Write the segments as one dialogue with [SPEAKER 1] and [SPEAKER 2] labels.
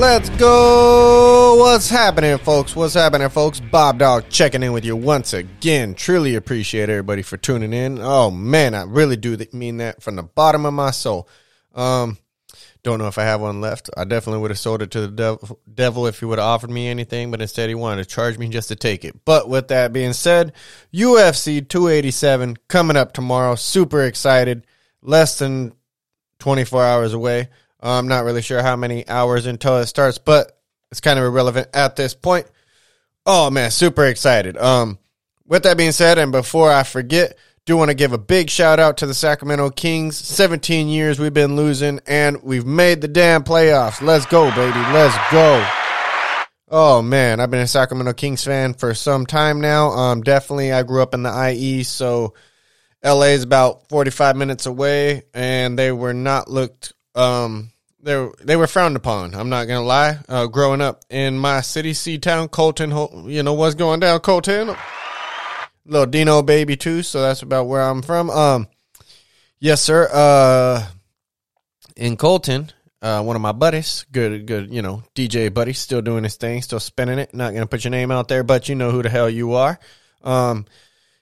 [SPEAKER 1] Let's go. What's happening, folks? What's happening, folks? BobDawg checking in with you once again. Truly appreciate everybody for tuning in. Oh man, I really do mean that from the bottom of my soul. Um, don't know if I have one left. I definitely would have sold it to the devil, devil if he would have offered me anything, but instead he wanted to charge me just to take it. But with that being said, UFC 287 coming up tomorrow. Super excited. Less than 24 hours away. I'm not really sure how many hours until it starts, but it's kind of irrelevant at this point. Oh man, super excited. Um, with that being said, and before I forget, do want to give a big shout out to the Sacramento Kings. 17 years we've been losing, and we've made the damn playoffs. Let's go, baby. Let's go. Oh man, I've been a Sacramento Kings fan for some time now. Um, definitely, I grew up in the IE, so LA is about 45 minutes away, and they were not looked um they they were frowned upon. I'm not gonna lie. Uh, growing up in my city, C town, Colton, you know what's going down, Colton. Little Dino baby too, so that's about where I'm from. Um, yes, sir. Uh, in Colton, uh, one of my buddies, good, good, you know, DJ buddy, still doing his thing, still spinning it. Not gonna put your name out there, but you know who the hell you are. Um,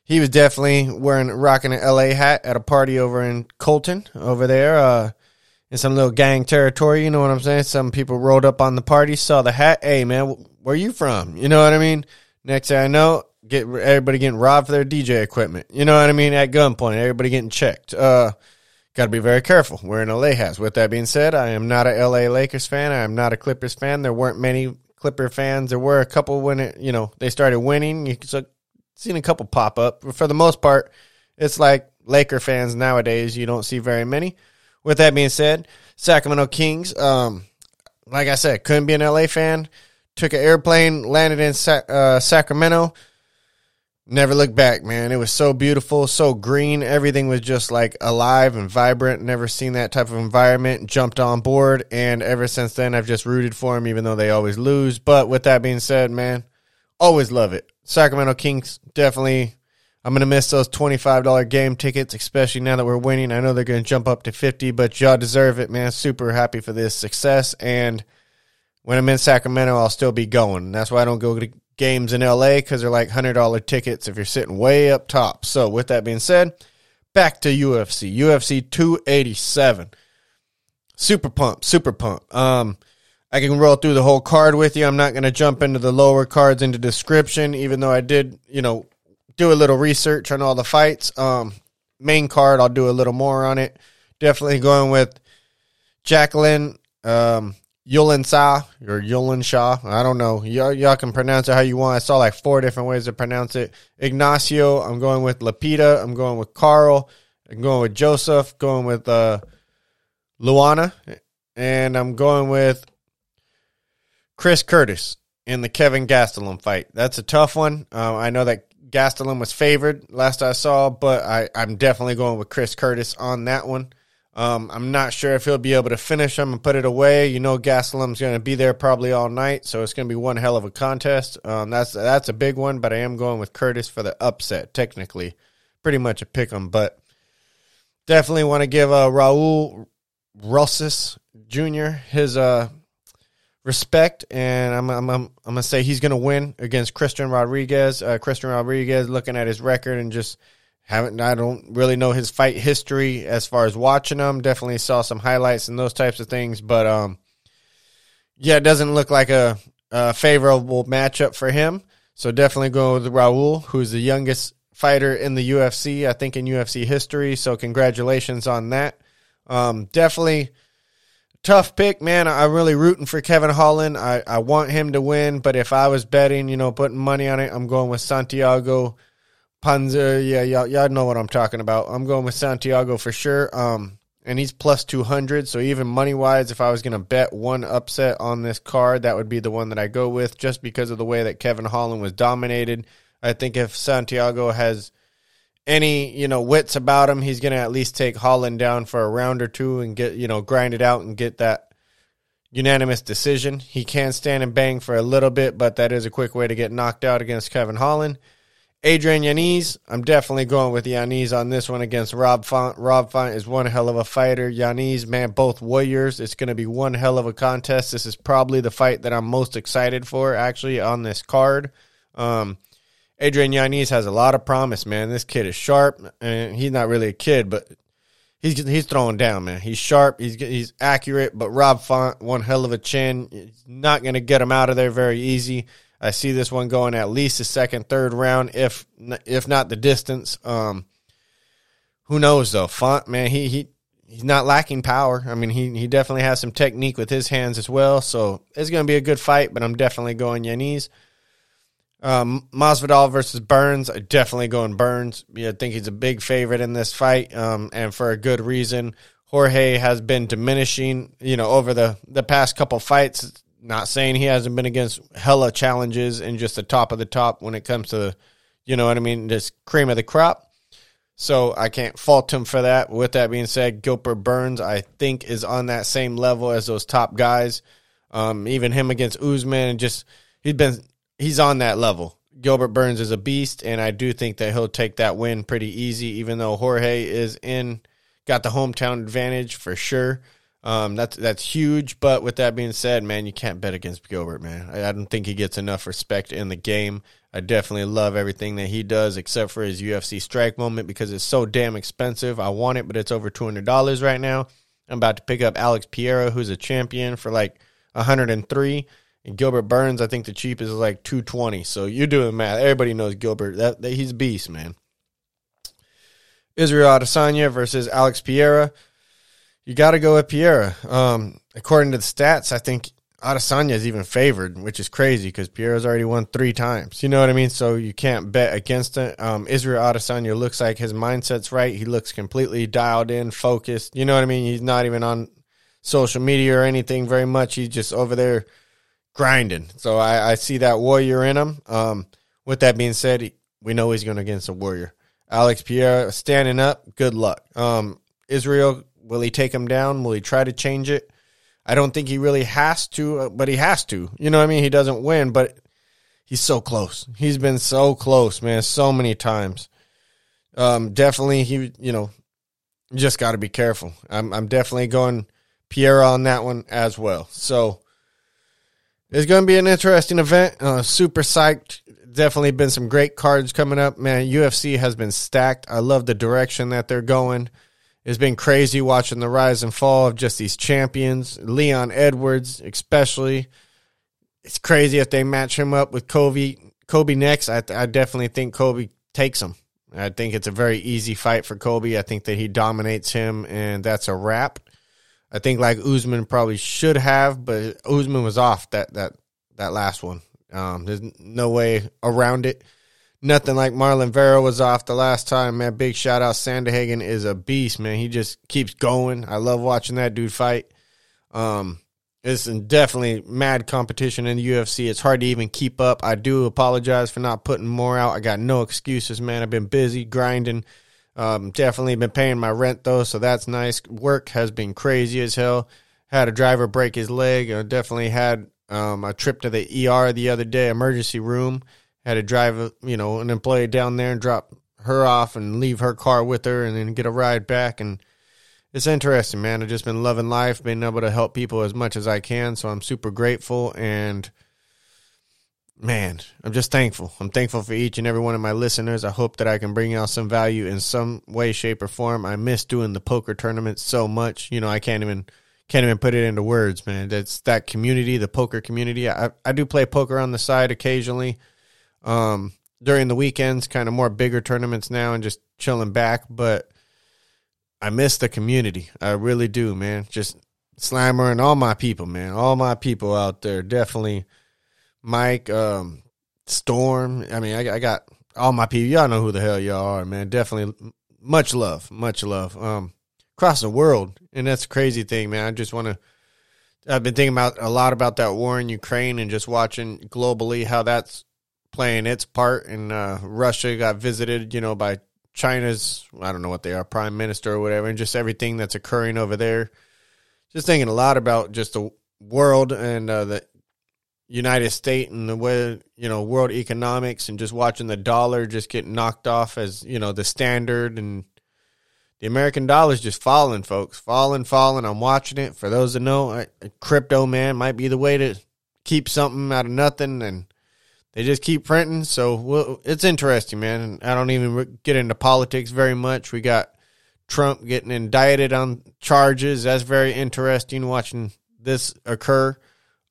[SPEAKER 1] he was definitely wearing rocking an LA hat at a party over in Colton over there. Uh in some little gang territory. You know what I'm saying? Some people rolled up on the party, saw the hat. Hey, man, where you from? You know what I mean? Next thing I know, get everybody getting robbed for their DJ equipment. You know what I mean? At gunpoint, everybody getting checked. Uh, got to be very careful We're in LA hats. With that being said, I am not a LA Lakers fan. I am not a Clippers fan. There weren't many Clipper fans. There were a couple when it, you know, they started winning. You could seen a couple pop up. But for the most part, it's like Laker fans nowadays. You don't see very many. With that being said, Sacramento Kings, um, like I said, couldn't be an LA fan. Took an airplane, landed in Sa- uh, Sacramento. Never looked back, man. It was so beautiful, so green. Everything was just like alive and vibrant. Never seen that type of environment. Jumped on board, and ever since then, I've just rooted for them, even though they always lose. But with that being said, man, always love it. Sacramento Kings definitely I'm going to miss those $25 game tickets, especially now that we're winning. I know they're going to jump up to 50, but y'all deserve it, man. Super happy for this success. And when I'm in Sacramento, I'll still be going. That's why I don't go to games in LA because they're like $100 tickets if you're sitting way up top. So, with that being said, back to UFC. UFC 287. Super pump, super pump. Um, I can roll through the whole card with you. I'm not going to jump into the lower cards into description, even though I did, you know, do a little research on all the fights. Um, main card, I'll do a little more on it. Definitely going with Jacqueline um, Yulin Sa or Yulin. I don't know. Y'all, y'all can pronounce it how you want. I saw like four different ways to pronounce it. Ignacio. I'm going with Lapita. I'm going with Carl. I'm going with Joseph. Going with uh, Luana. And I'm going with Chris Curtis in the Kevin Gastelum fight. That's a tough one. Uh, I know that Gastelum was favored last I saw, but I, I'm definitely going with Chris Curtis on that one. Um, I'm not sure if he'll be able to finish him and put it away. You know, Gastelum's going to be there probably all night, so it's going to be one hell of a contest. Um, that's that's a big one, but I am going with Curtis for the upset. Technically, pretty much a pick 'em, but definitely want to give uh, Raul Rosas Jr. his uh respect, and I'm I'm I'm, I'm gonna say he's gonna win against Christian Rodriguez. Uh, Christian Rodriguez, looking at his record and just haven't I don't really know his fight history as far as watching him. Definitely saw some highlights and those types of things, but um, yeah, it doesn't look like a, a favorable matchup for him. So definitely go with Raul, who's the youngest fighter in the UFC, I think in UFC history. So congratulations on that. Um, definitely tough pick, man. I'm really rooting for Kevin Holland. I, I want him to win, but if I was betting, you know, putting money on it, I'm going with Santiago Panza. Yeah, y'all, y'all know what I'm talking about. I'm going with Santiago for sure. Um, and he's plus 200. So even money wise, if I was going to bet one upset on this card, that would be the one that I go with just because of the way that Kevin Holland was dominated. I think if Santiago has any you know wits about him, he's going to at least take Holland down for a round or two and get you know grind it out and get that unanimous decision. He can stand and bang for a little bit, but that is a quick way to get knocked out against Kevin Holland. Adrian Yanez, I'm definitely going with Yanez on this one against Rob Font. Rob Font is one hell of a fighter. Yanez, man, both warriors. It's going to be one hell of a contest. This is probably the fight that I'm most excited for, actually, on this card. Um, Adrian Yanez has a lot of promise, man. This kid is sharp, and he's not really a kid, but he's he's throwing down, man. He's sharp, he's he's accurate, but Rob Font, one hell of a chin. He's not going to get him out of there very easy. I see this one going at least a second, third round, if if not the distance. Um, who knows though? Font, man, he he he's not lacking power. I mean, he he definitely has some technique with his hands as well. So it's going to be a good fight. But I'm definitely going Yanez. Um, Masvidal versus Burns, I definitely going Burns. Yeah, I think he's a big favorite in this fight, um, and for a good reason. Jorge has been diminishing, you know, over the the past couple fights. Not saying he hasn't been against hella challenges and just the top of the top when it comes to, you know what I mean, just cream of the crop. So I can't fault him for that. With that being said, Gilbert Burns, I think, is on that same level as those top guys. Um, even him against Usman, just he's been he's on that level. Gilbert Burns is a beast, and I do think that he'll take that win pretty easy. Even though Jorge is in, got the hometown advantage for sure. Um, that's that's huge. But with that being said, man, you can't bet against Gilbert, man. I, I don't think he gets enough respect in the game. I definitely love everything that he does, except for his UFC strike moment because it's so damn expensive. I want it, but it's over two hundred dollars right now. I'm about to pick up Alex Pereira, who's a champion, for like 103. And Gilbert Burns, I think the cheapest is like 220. So you're doing math. Everybody knows Gilbert. That, that he's a beast, man. Israel Adesanya versus Alex Pereira you got to go with Pereira. Um, according to the stats, I think Adesanya is even favored, which is crazy because Pereira's already won three times. You know what I mean? So you can't bet against it. Um, Israel Adesanya looks like his mindset's right. He looks completely dialed in, focused. You know what I mean? He's not even on social media or anything very much. He's just over there grinding. So I, I see that warrior in him. Um, with that being said, we know he's going against a warrior. Alex Pierre standing up. Good luck. Um, Israel Will he take him down? Will he try to change it? I don't think he really has to, uh, but he has to. You know what I mean? He doesn't win, but he's so close. He's been so close, man, so many times. Um, definitely, he, you know, just got to be careful. I'm, I'm definitely going Pierre on that one as well. So it's going to be an interesting event. Uh, super psyched. Definitely been some great cards coming up, man. UFC has been stacked. I love the direction that they're going. It's been crazy watching the rise and fall of just these champions. Leon Edwards, especially. It's crazy if they match him up with Colby. Colby next, I, I definitely think Colby takes him. I think it's a very easy fight for Colby. I think that he dominates him, and that's a wrap. I think like Usman probably should have, but Usman was off that that that last one. Um, there's no way around it nothing like Marlon Vera was off the last time, man. Big shout out. Sandhagen is a beast, man. He just keeps going. I love watching that dude fight. Um, it's definitely mad competition in the UFC. It's hard to even keep up. I do apologize for not putting more out. I got no excuses, man. I've been busy grinding. Um, definitely been paying my rent though, so that's nice. Work has been crazy as hell. Had a driver break his leg. I definitely had um, a trip to the ER the other day, emergency room had to drive, you know, an employee down there and drop her off and leave her car with her and then get a ride back. And it's interesting, man. I've just been loving life, being able to help people as much as I can. So I'm super grateful. And man, I'm just thankful. I'm thankful for each and every one of my listeners. I hope that I can bring y'all some value in some way, shape, or form. I miss doing the poker tournaments so much. You know, I can't even can't even put it into words, man. That's that community, the poker community. I I do play poker on the side occasionally um, during the weekends, kind of more bigger tournaments now and just chilling back. But I miss the community. I really do, man. Just Slammer and all my people, man. All my people out there. Definitely Mike, um, Storm. I mean, I, I got all my people. Y'all know who the hell y'all are, man. Definitely much love. Much love. Um, across the world. And that's a crazy thing, man. I just want to. I've been thinking about a lot about that war in Ukraine and just watching globally how that's playing its part. And uh, Russia got visited, you know, by China's I don't know what they are, prime minister or whatever, and just everything that's occurring over there. Just thinking a lot about just the world and uh, the United States and the way you know world economics, and just watching the dollar just get knocked off as you know the standard and the American dollar's just falling, folks. Falling, falling. I'm watching it. For those that know, crypto man might be the way to keep something out of nothing, and they just keep printing. So it's interesting, man. I don't even get into politics very much. We got Trump getting indicted on charges. That's very interesting watching this occur.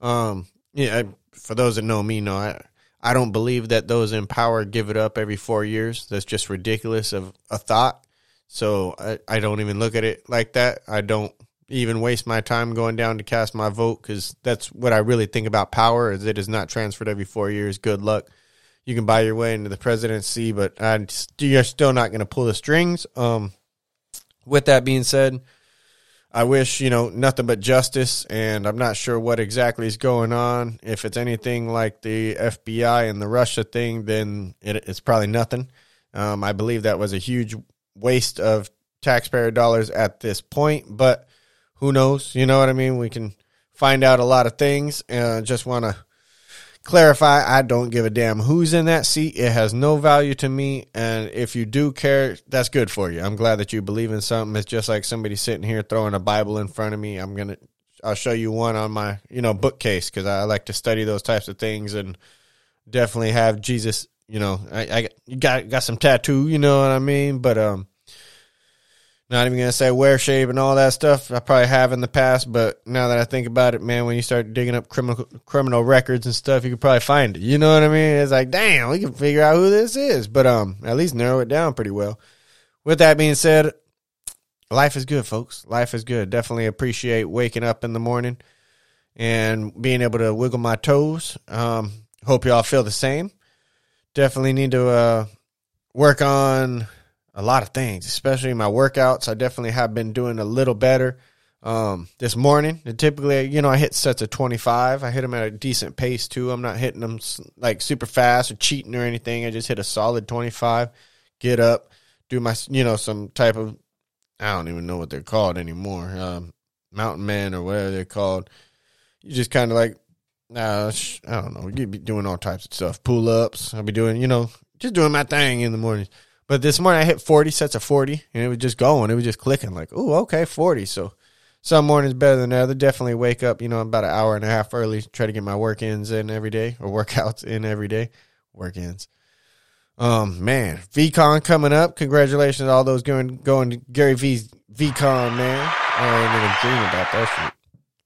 [SPEAKER 1] Um, yeah, for those that know me, know I I don't believe that those in power give it up every four years. That's just ridiculous of a thought. So I, I don't even look at it like that. I don't even waste my time going down to cast my vote because that's what I really think about power is it is not transferred every four years. Good luck. You can buy your way into the presidency, but I, you're still not going to pull the strings. Um, with that being said, I wish, you know, nothing but justice, and I'm not sure what exactly is going on. If it's anything like the FBI and the Russia thing, then it, it's probably nothing. Um, I believe that was a huge waste of taxpayer dollars at this point, but who knows? You know what I mean? We can find out a lot of things. And just want to clarify I don't give a damn who's in that seat. It has no value to me. And if you do care, that's good for you. I'm glad that you believe in something. It's just like somebody sitting here throwing a Bible in front of me. I'm going to. I'll show you one on my, you know, bookcase because I like to study those types of things and definitely have Jesus you know, I, I got got some tattoo, you know what I mean? But um, not even gonna say wear shape and all that stuff. I probably have in the past, but now that I think about it, man, when you start digging up criminal criminal records and stuff, you could probably find it. You know what I mean? It's like, damn, we can figure out who this is, but um, at least narrow it down pretty well. With that being said, life is good, folks. Life is good. Definitely appreciate waking up in the morning and being able to wiggle my toes. Um, hope y'all feel the same definitely need to uh, work on a lot of things, especially my workouts. I definitely have been doing a little better um, this morning. And typically, you know, I hit sets of 25. I hit them at a decent pace too. I'm not hitting them like super fast or cheating or anything. I just hit a solid 25. Get up, do my, you know, some type of, I don't even know what they're called anymore. Um, mountain man or whatever they're called. You just kind of like uh, I don't know. You'd be doing all types of stuff. Pull ups. I'll be doing, you know, just doing my thing in the morning. But this morning I hit 40 sets of 40 and it was just going. It was just clicking like, oh, okay, 40. So some mornings better than other. Definitely wake up, you know, about an hour and a half early. Try to get my work ins in every day or workouts in every day. Work ins. Um, man, VeeCon coming up. Congratulations to all those going going to Gary Vee's VeeCon, man. I ain't even dreaming about that shit.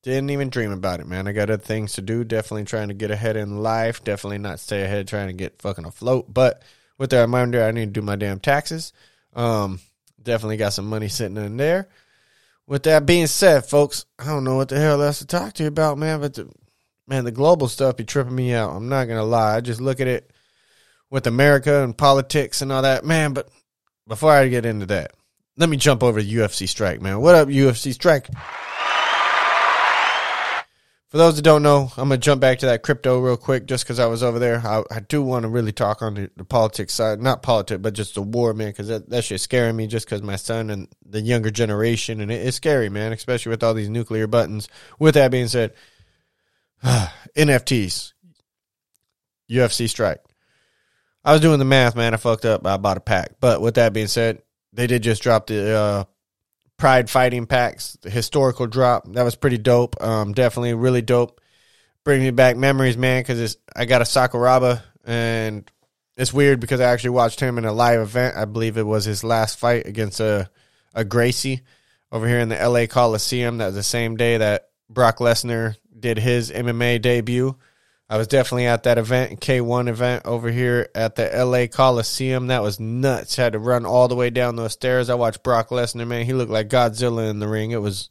[SPEAKER 1] Didn't even dream about it, man. I got other things to do. Definitely trying to get ahead in life. Definitely not stay ahead trying to get fucking afloat. But with that reminder, I need to do my damn taxes. Um, definitely got some money sitting in there. With that being said, folks, I don't know what the hell else to talk to you about, man. But the, man, the global stuff be tripping me out. I'm not gonna lie. I just look at it with America and politics and all that, man. But before I get into that, let me jump over to UFC Strike, man. What up, UFC Strike? For those that don't know, I'm gonna jump back to that crypto real quick, just because I was over there. I, I do want to really talk on the, the, politics side, not politics, but just the war, man, because that that shit's scaring me. Just because my son and the younger generation, and it, it's scary, man, especially with all these nuclear buttons. With that being said, NFTs, UFC strike. I was doing the math, man. I fucked up. I bought a pack, but with that being said, they did just drop the uh, Pride Fighting Packs, the historical drop. That was pretty dope. Um, definitely really dope. Bring me back memories, man, because I got a Sakuraba, and it's weird because I actually watched him in a live event. I believe it was his last fight against a, a Gracie over here in the LA Coliseum. That was the same day that Brock Lesnar did his MMA debut. I was definitely at that event, K1 event over here at the LA Coliseum. That was nuts. Had to run all the way down those stairs. I watched Brock Lesnar, man. He looked like Godzilla in the ring. It was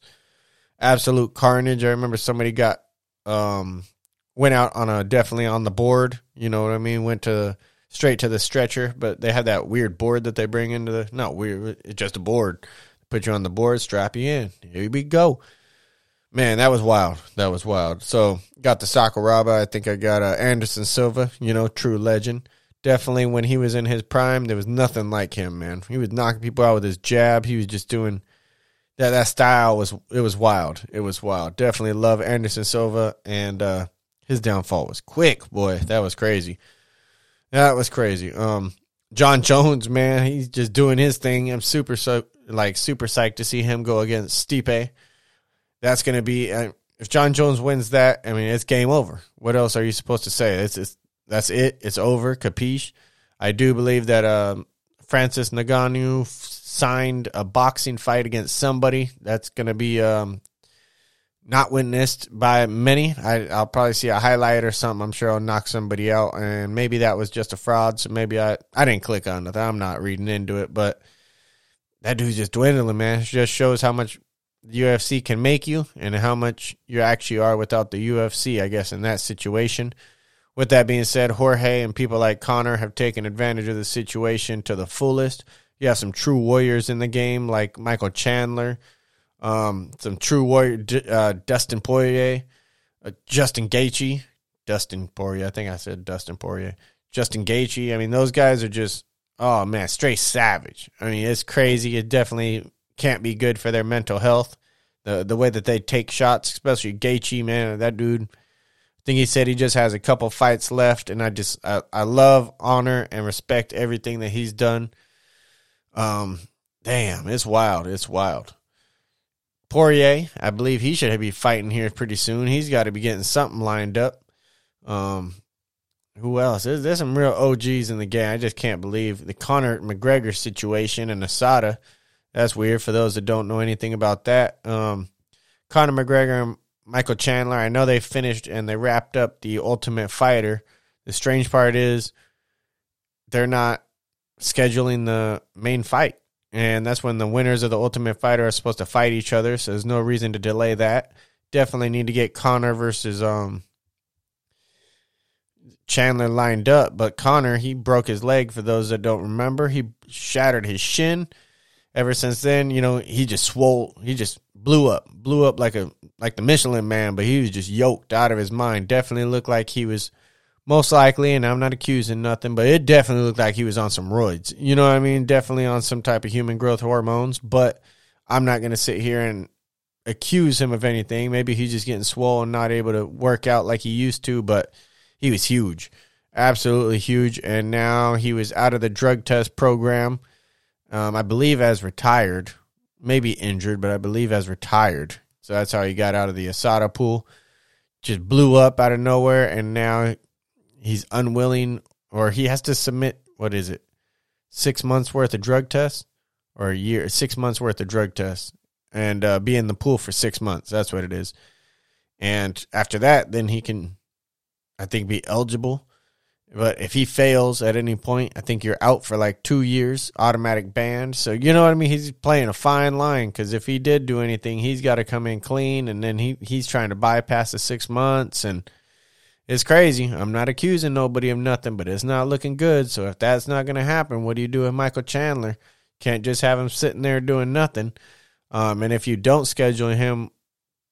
[SPEAKER 1] absolute carnage. I remember somebody got um went out on a definitely on the board, you know what I mean? Went to straight to the stretcher, but they had that weird board that they bring into the not weird, it's just a board. Put you on the board, strap you in. Here we go. Man, that was wild. That was wild. So got the Sakuraba. I think I got uh, Anderson Silva. You know, true legend. Definitely when he was in his prime, there was nothing like him, man. He was knocking people out with his jab. He was just doing that that style was it was wild. It was wild. Definitely love Anderson Silva and uh his downfall was quick, boy. That was crazy. That was crazy. Um Jon Jones, man, he's just doing his thing. I'm super so like super psyched to see him go against Stipe. That's going to be uh, if Jon Jones wins that. I mean, it's game over. What else are you supposed to say? It's, it's that's it. It's over. Capiche. I do believe that um, Francis Ngannou signed a boxing fight against somebody. That's going to be um, not witnessed by many. I, will probably see a highlight or something. I'm sure I'll knock somebody out, and maybe that was just a fraud. So maybe I I didn't click on it. I'm not reading into it, but that dude's just dwindling, man. It just shows how much the UFC can make you and how much you actually are without the UFC. I guess in that situation. With that being said, Jorge and people like Conor have taken advantage of the situation to the fullest. You have some true warriors in the game, like Michael Chandler um, some true warrior, uh, Dustin Poirier, uh, Justin Gaethje, Dustin Poirier. I think I said Dustin Poirier, Justin Gaethje. I mean, those guys are just oh man, straight savage. I mean, it's crazy. It definitely can't be good for their mental health. The the way that they take shots, especially Gaethje, man, that dude. I think he said he just has a couple fights left, and I just I, I love, honor, and respect everything that he's done. Um, damn, it's wild. It's wild. Poirier, I believe he should be fighting here pretty soon. He's got to be getting something lined up. Um, who else? There's, there's, some real OGs in the game. I just can't believe the Conor McGregor situation and USADA. That's weird for those that don't know anything about that. Um, Conor McGregor and Michael Chandler. I know they finished and they wrapped up the Ultimate Fighter. The strange part is they're not scheduling the main fight and that's when the winners of the Ultimate Fighter are supposed to fight each other. So there's no reason to delay that. Definitely need to get Conor versus um Chandler lined up, but Conor he broke his leg. For those that don't remember, he shattered his shin. Ever since then, you know he just swole. He just blew up, blew up like a like the Michelin Man. But he was just yoked out of his mind. Definitely looked like he was most likely, and I'm not accusing nothing, but it definitely looked like he was on some roids. You know what I mean? Definitely on some type of human growth hormones, but I'm not to sit here and accuse him of anything. Maybe he's just getting swollen, not able to work out like he used to, but he was huge. Absolutely huge. And now he was out of the drug test program. Um, I believe as retired, maybe injured, but I believe as retired. So that's how he got out of the USADA pool. Just blew up out of nowhere, and now he's unwilling or he has to submit what is it six months worth of drug tests or a year six months worth of drug tests and uh, be in the pool for six months that's what it is and after that then he can i think be eligible but if he fails at any point i think you're out for like two years automatic ban so you know what i mean he's playing a fine line because if he did do anything he's got to come in clean and then he, he's trying to bypass the six months and it's crazy. I'm not accusing nobody of nothing, but it's not looking good. So if that's not going to happen, what do you do with Michael Chandler? Can't just have him sitting there doing nothing. Um, and if you don't schedule him,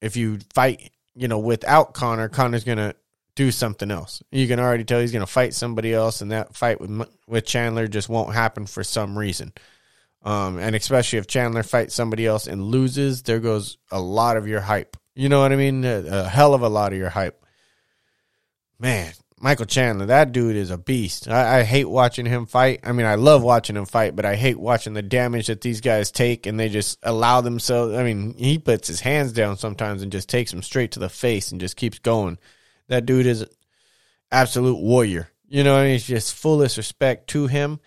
[SPEAKER 1] if you fight, you know, without Conor, Conor's to do something else. You can already tell he's going to fight somebody else, and that fight with with Chandler just won't happen for some reason. Um, and especially if Chandler fights somebody else and loses, there goes a lot of your hype. You know what I mean? A, a hell of a lot of your hype man, Michael Chandler, that dude is a beast. I, I, hate watching him fight. I mean, I love watching him fight, but I hate watching the damage that these guys take and they just allow themselves. I mean, he puts his hands down sometimes and just takes them straight to the face and just keeps going. That dude is an absolute warrior. You know, I mean, it's just fullest respect to him.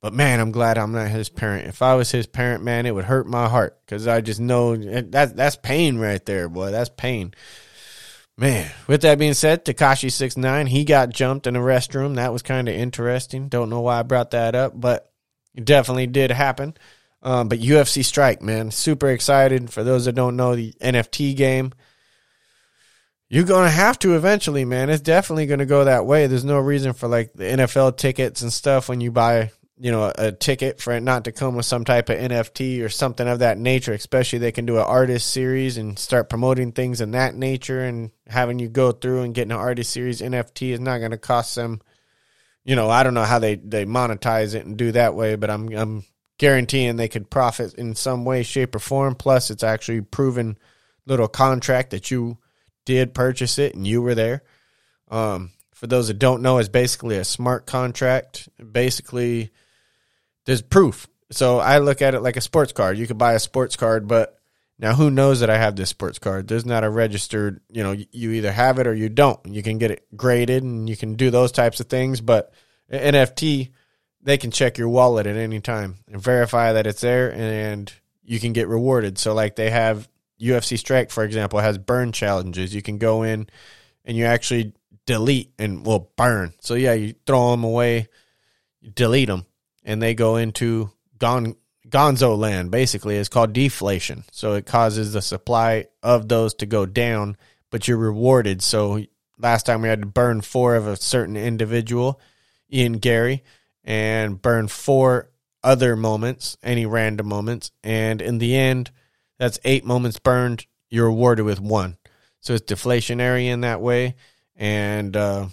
[SPEAKER 1] But man, I'm glad I'm not his parent. If I was his parent, man, it would hurt my heart because I just know that that's pain right there, boy. That's pain. Man, with that being said, Tekashi six nine, he got jumped in a restroom. That was kind of interesting. Don't know why I brought that up, but it definitely did happen. Um, but UFC Strike, man, super excited. For those that don't know the NFT game, you're gonna have to eventually, man. It's definitely gonna go that way. There's no reason for like the NFL tickets and stuff when you buy you know a ticket for it not to come with some type of NFT or something of that nature. Especially they can do an artist series and start promoting things in that nature and having you go through and getting an artist series NFT is not going to cost them, you know, I don't know how they they monetize it and do that way, but I'm I'm guaranteeing they could profit in some way, shape, or form. Plus, it's actually proven little contract that you did purchase it and you were there. Um, for those that don't know, is basically a smart contract. Basically, there's proof. So I look at it like a sports card. You could buy a sports card, but now who knows that I have this sports card? There's not a registered, you know, you either have it or you don't. You can get it graded and you can do those types of things, but NFT, they can check your wallet at any time and verify that it's there and you can get rewarded. So like they have UFC Strike, for example, has burn challenges. You can go in and you actually delete and will burn. So yeah, you throw them away, delete them, and they go into gon- gonzo land. Basically, it's called deflation. So it causes the supply of those to go down, but you're rewarded. So last time we had to burn four of a certain individual, Ian Garry, and burn four other moments, any random moments, and in the end, that's eight moments burned. You're rewarded with one. So it's deflationary in that way and uh,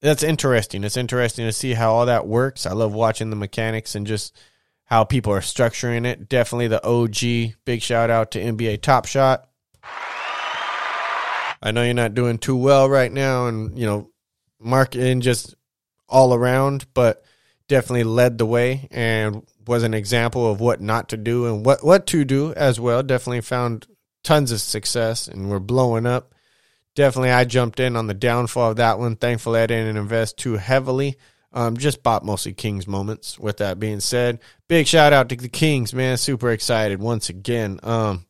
[SPEAKER 1] that's interesting. It's interesting to see how all that works. I love watching the mechanics and just how people are structuring it. Definitely the OG. Big shout out to NBA Top Shot. I know you're not doing too well right now, and you know, marketing just all around, but definitely led the way and was an example of what not to do and what what to do as well. Definitely found tons of success, and we're blowing up definitely I jumped in on the downfall of that one. Thankfully, I didn't invest too heavily. Um, just bought mostly Kings moments. With that being said, big shout out to the Kings, man. Super excited once again. Um,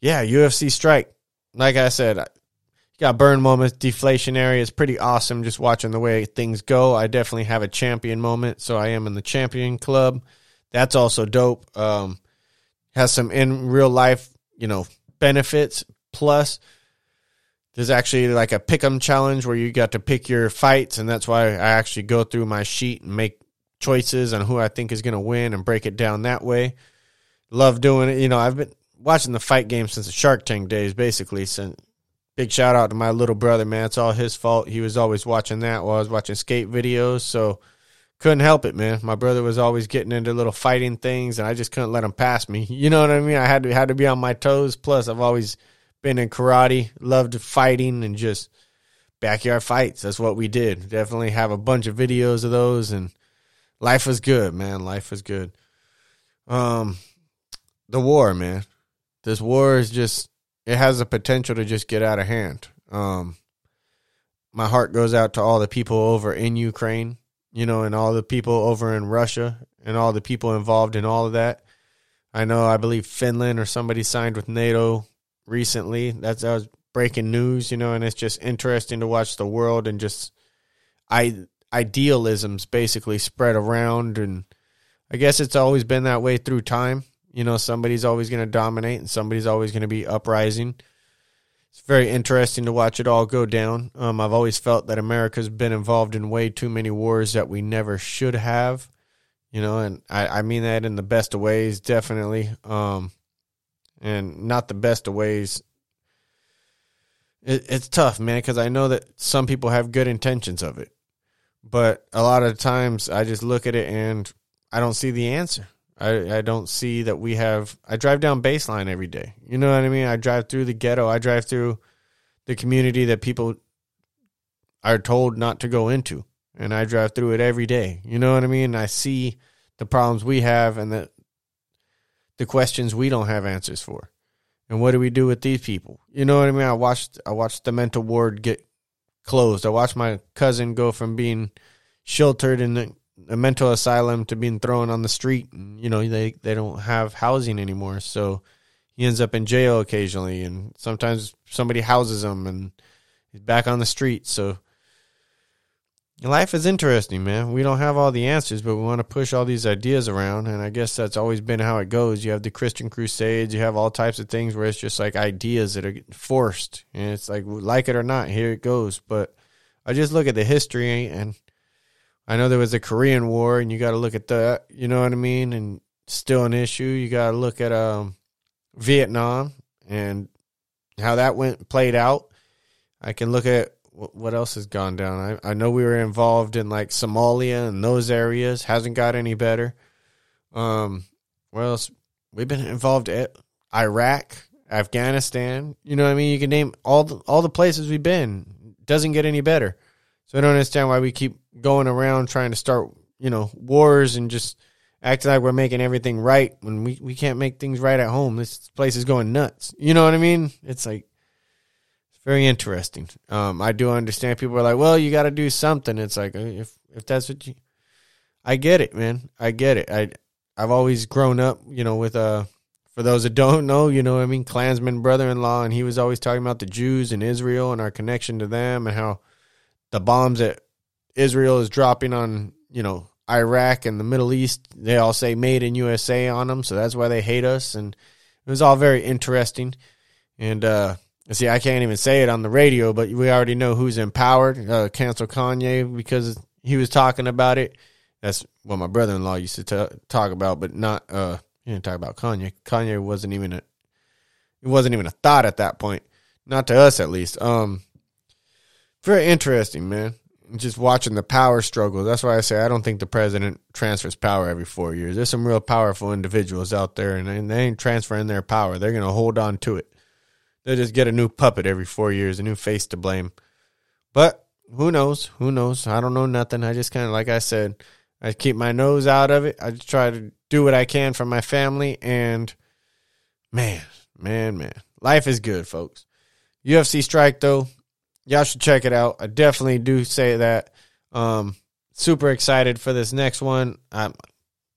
[SPEAKER 1] yeah, UFC strike. Like I said, got burn moments, deflationary. It's pretty awesome just watching the way things go. I definitely have a champion moment, so I am in the champion club. That's also dope. Um, has some in real life, you know, benefits. Plus, there's actually like a pick 'em challenge where you got to pick your fights, and that's why I actually go through my sheet and make choices on who I think is going to win and break it down that way. Love doing it. You know, I've been watching the fight game since the Shark Tank days, basically. So big shout out to my little brother, man. It's all his fault. He was always watching that while I was watching skate videos. So couldn't help it, man. My brother was always getting into little fighting things, and I just couldn't let him pass me. You know what I mean? I had to had to be on my toes. Plus, I've always been in karate, loved fighting and just backyard fights. That's what we did. Definitely have a bunch of videos of those and life was good, man. Life was good. Um the war, man. This war is just it has the potential to just get out of hand. Um my heart goes out to all the people over in Ukraine, you know, and all the people over in Russia and all the people involved in all of that. I know I believe Finland or somebody signed with NATO recently. That's that was breaking news, you know, and it's just interesting to watch the world and just I idealisms basically spread around and I guess it's always been that way through time. You know, somebody's always going to dominate and somebody's always going to be uprising. It's very interesting to watch it all go down. Um, I've always felt that America's been involved in way too many wars that we never should have. You know, and I, I mean that in the best of ways, definitely. Um, and not the best of ways. It, it's tough, man, because I know that some people have good intentions of it, but a lot of times I just look at it and I don't see the answer. I, I don't see that we have. I drive down baseline every day. You know what I mean? I drive through the ghetto. I drive through the community that people are told not to go into, and I drive through it every day. You know what I mean? I see the problems we have and the the questions we don't have answers for. And what do we do with these people? You know what I mean? I watched I watched the mental ward get closed. I watched my cousin go from being sheltered in a mental asylum to being thrown on the street. And, you know, they they don't have housing anymore, so he ends up in jail occasionally, and sometimes somebody houses him, and he's back on the street. So life is interesting, man. We don't have all the answers, but we want to push all these ideas around. And I guess that's always been how it goes. You have the Christian Crusades, you have all types of things where it's just like ideas that are forced. And it's like, like it or not, here it goes. But I just look at the history, and I know there was a Korean War, and you got to look at that. You know what I mean? And still an issue. You got to look at um, Vietnam and how that went played out. I can look at what else has gone down? I, I know we were involved in like Somalia and those areas. Hasn't got any better. Um, where else? We've been involved at Iraq, Afghanistan. You know what I mean? You can name all the, all the places we've been. Doesn't get any better. So I don't understand why we keep going around trying to start, you know, wars and just acting like we're making everything right when we, we can't make things right at home. This place is going nuts. You know what I mean? It's like it's very interesting. Um, I do understand people are like, well, you got to do something. It's like if if that's what you, I get it, man. I get it. I I've always grown up, you know, with uh for those that don't know, you know, I mean, Klansman brother-in-law, and he was always talking about the Jews and Israel and our connection to them, and how the bombs that Israel is dropping on, you know, Iraq and the Middle East, they all say "Made in USA" on them, so that's why they hate us, and it was all very interesting. And uh see, I can't even say it on the radio, but we already know who's empowered. Uh, cancel Kanye because he was talking about it. That's what my brother in law used to t- talk about, but not uh he didn't talk about Kanye. Kanye wasn't even a it wasn't even a thought at that point. Not to us at least. Um very interesting, man. Just watching the power struggle. That's why I say I don't think the president transfers power every four years. There's some real powerful individuals out there, and they ain't transferring their power. They're going to hold on to it. They'll just get a new puppet every four years, a new face to blame. But who knows? Who knows? I don't know nothing. I just kind of, like I said, I keep my nose out of it. I just try to do what I can for my family. And man, man, man, life is good, folks. UFC strike though, y'all should check it out. I definitely do say that. Um, super excited for this next one. I'm,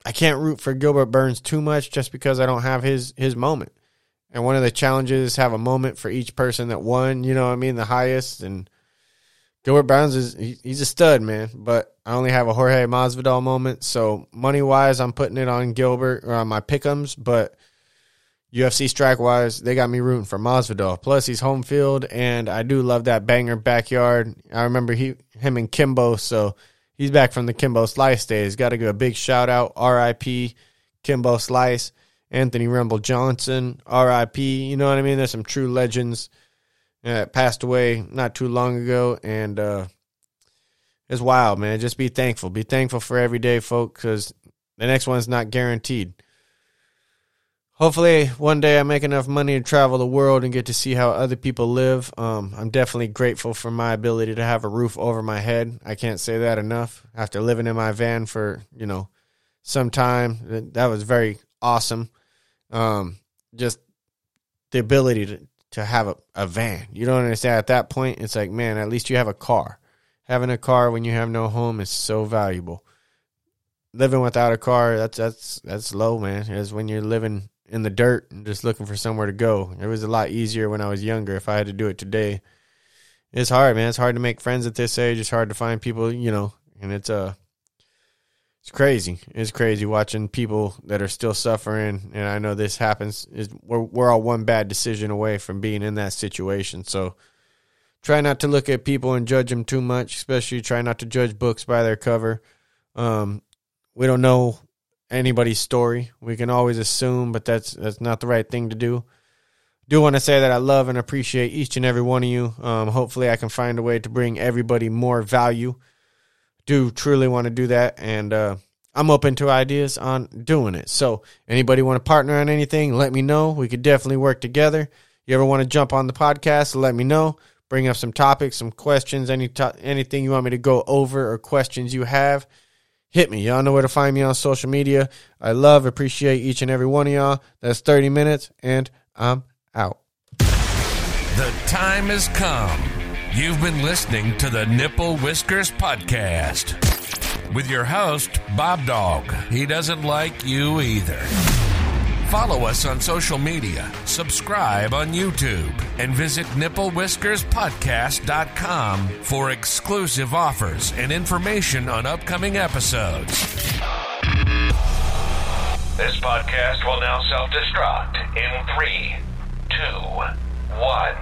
[SPEAKER 1] I can't root for Gilbert Burns too much just because I don't have his his moment. And one of the challenges is have a moment for each person that won. You know what I mean? The highest and Gilbert Burns is he, he's a stud, man. But I only have a Jorge Masvidal moment, so money wise, I'm putting it on Gilbert or on my pickums. But UFC strike wise, they got me rooting for Masvidal. Plus, he's home field, and I do love that banger backyard. I remember he him and Kimbo, so he's back from the Kimbo Slice days. Got to give a big shout out, R.I.P. Kimbo Slice, Anthony Rumble Johnson, R.I.P. You know what I mean? There's some true legends that passed away not too long ago, and uh, it's wild, man. Just be thankful. Be thankful for every day, folks, because the next one's not guaranteed. Hopefully, one day I make enough money to travel the world and get to see how other people live. Um, I'm definitely grateful for my ability to have a roof over my head. I can't say that enough. After living in my van for you know some time, that was very awesome. Um, just the ability to to have a, a van. You don't understand at that point. It's like, man, at least you have a car. Having a car when you have no home is so valuable. Living without a car, that's that's that's low, man. It's when you're living in the dirt and just looking for somewhere to go. It was a lot easier when I was younger. If I had to do it today, it's hard, man. It's hard to make friends at this age. It's hard to find people, you know, and it's uh it's crazy. It's crazy watching people that are still suffering, and I know this happens. Is we're we're all one bad decision away from being in that situation. So try not to look at people and judge them too much. Especially try not to judge books by their cover. Um, we don't know anybody's story. We can always assume, but that's that's not the right thing to do. Do want to say that I love and appreciate each and every one of you. Um, hopefully, I can find a way to bring everybody more value do truly want to do that, and uh, I'm open to ideas on doing it. So, anybody want to partner on anything? Let me know. We could definitely work together. You ever want to jump on the podcast? Let me know. Bring up some topics, some questions, any to- anything you want me to go over or questions you have. Hit me. Y'all know where to find me on social media. I love, appreciate each and every one of y'all. That's 30 minutes, and I'm out.
[SPEAKER 2] The time has come You've been listening to the Nipple Whiskers Podcast with your host, BobDawg. He doesn't like you either. Follow us on social media, subscribe on YouTube, and visit nipplewhiskerspodcast.com for exclusive offers and information on upcoming episodes. This podcast will now self destruct in three, two, one.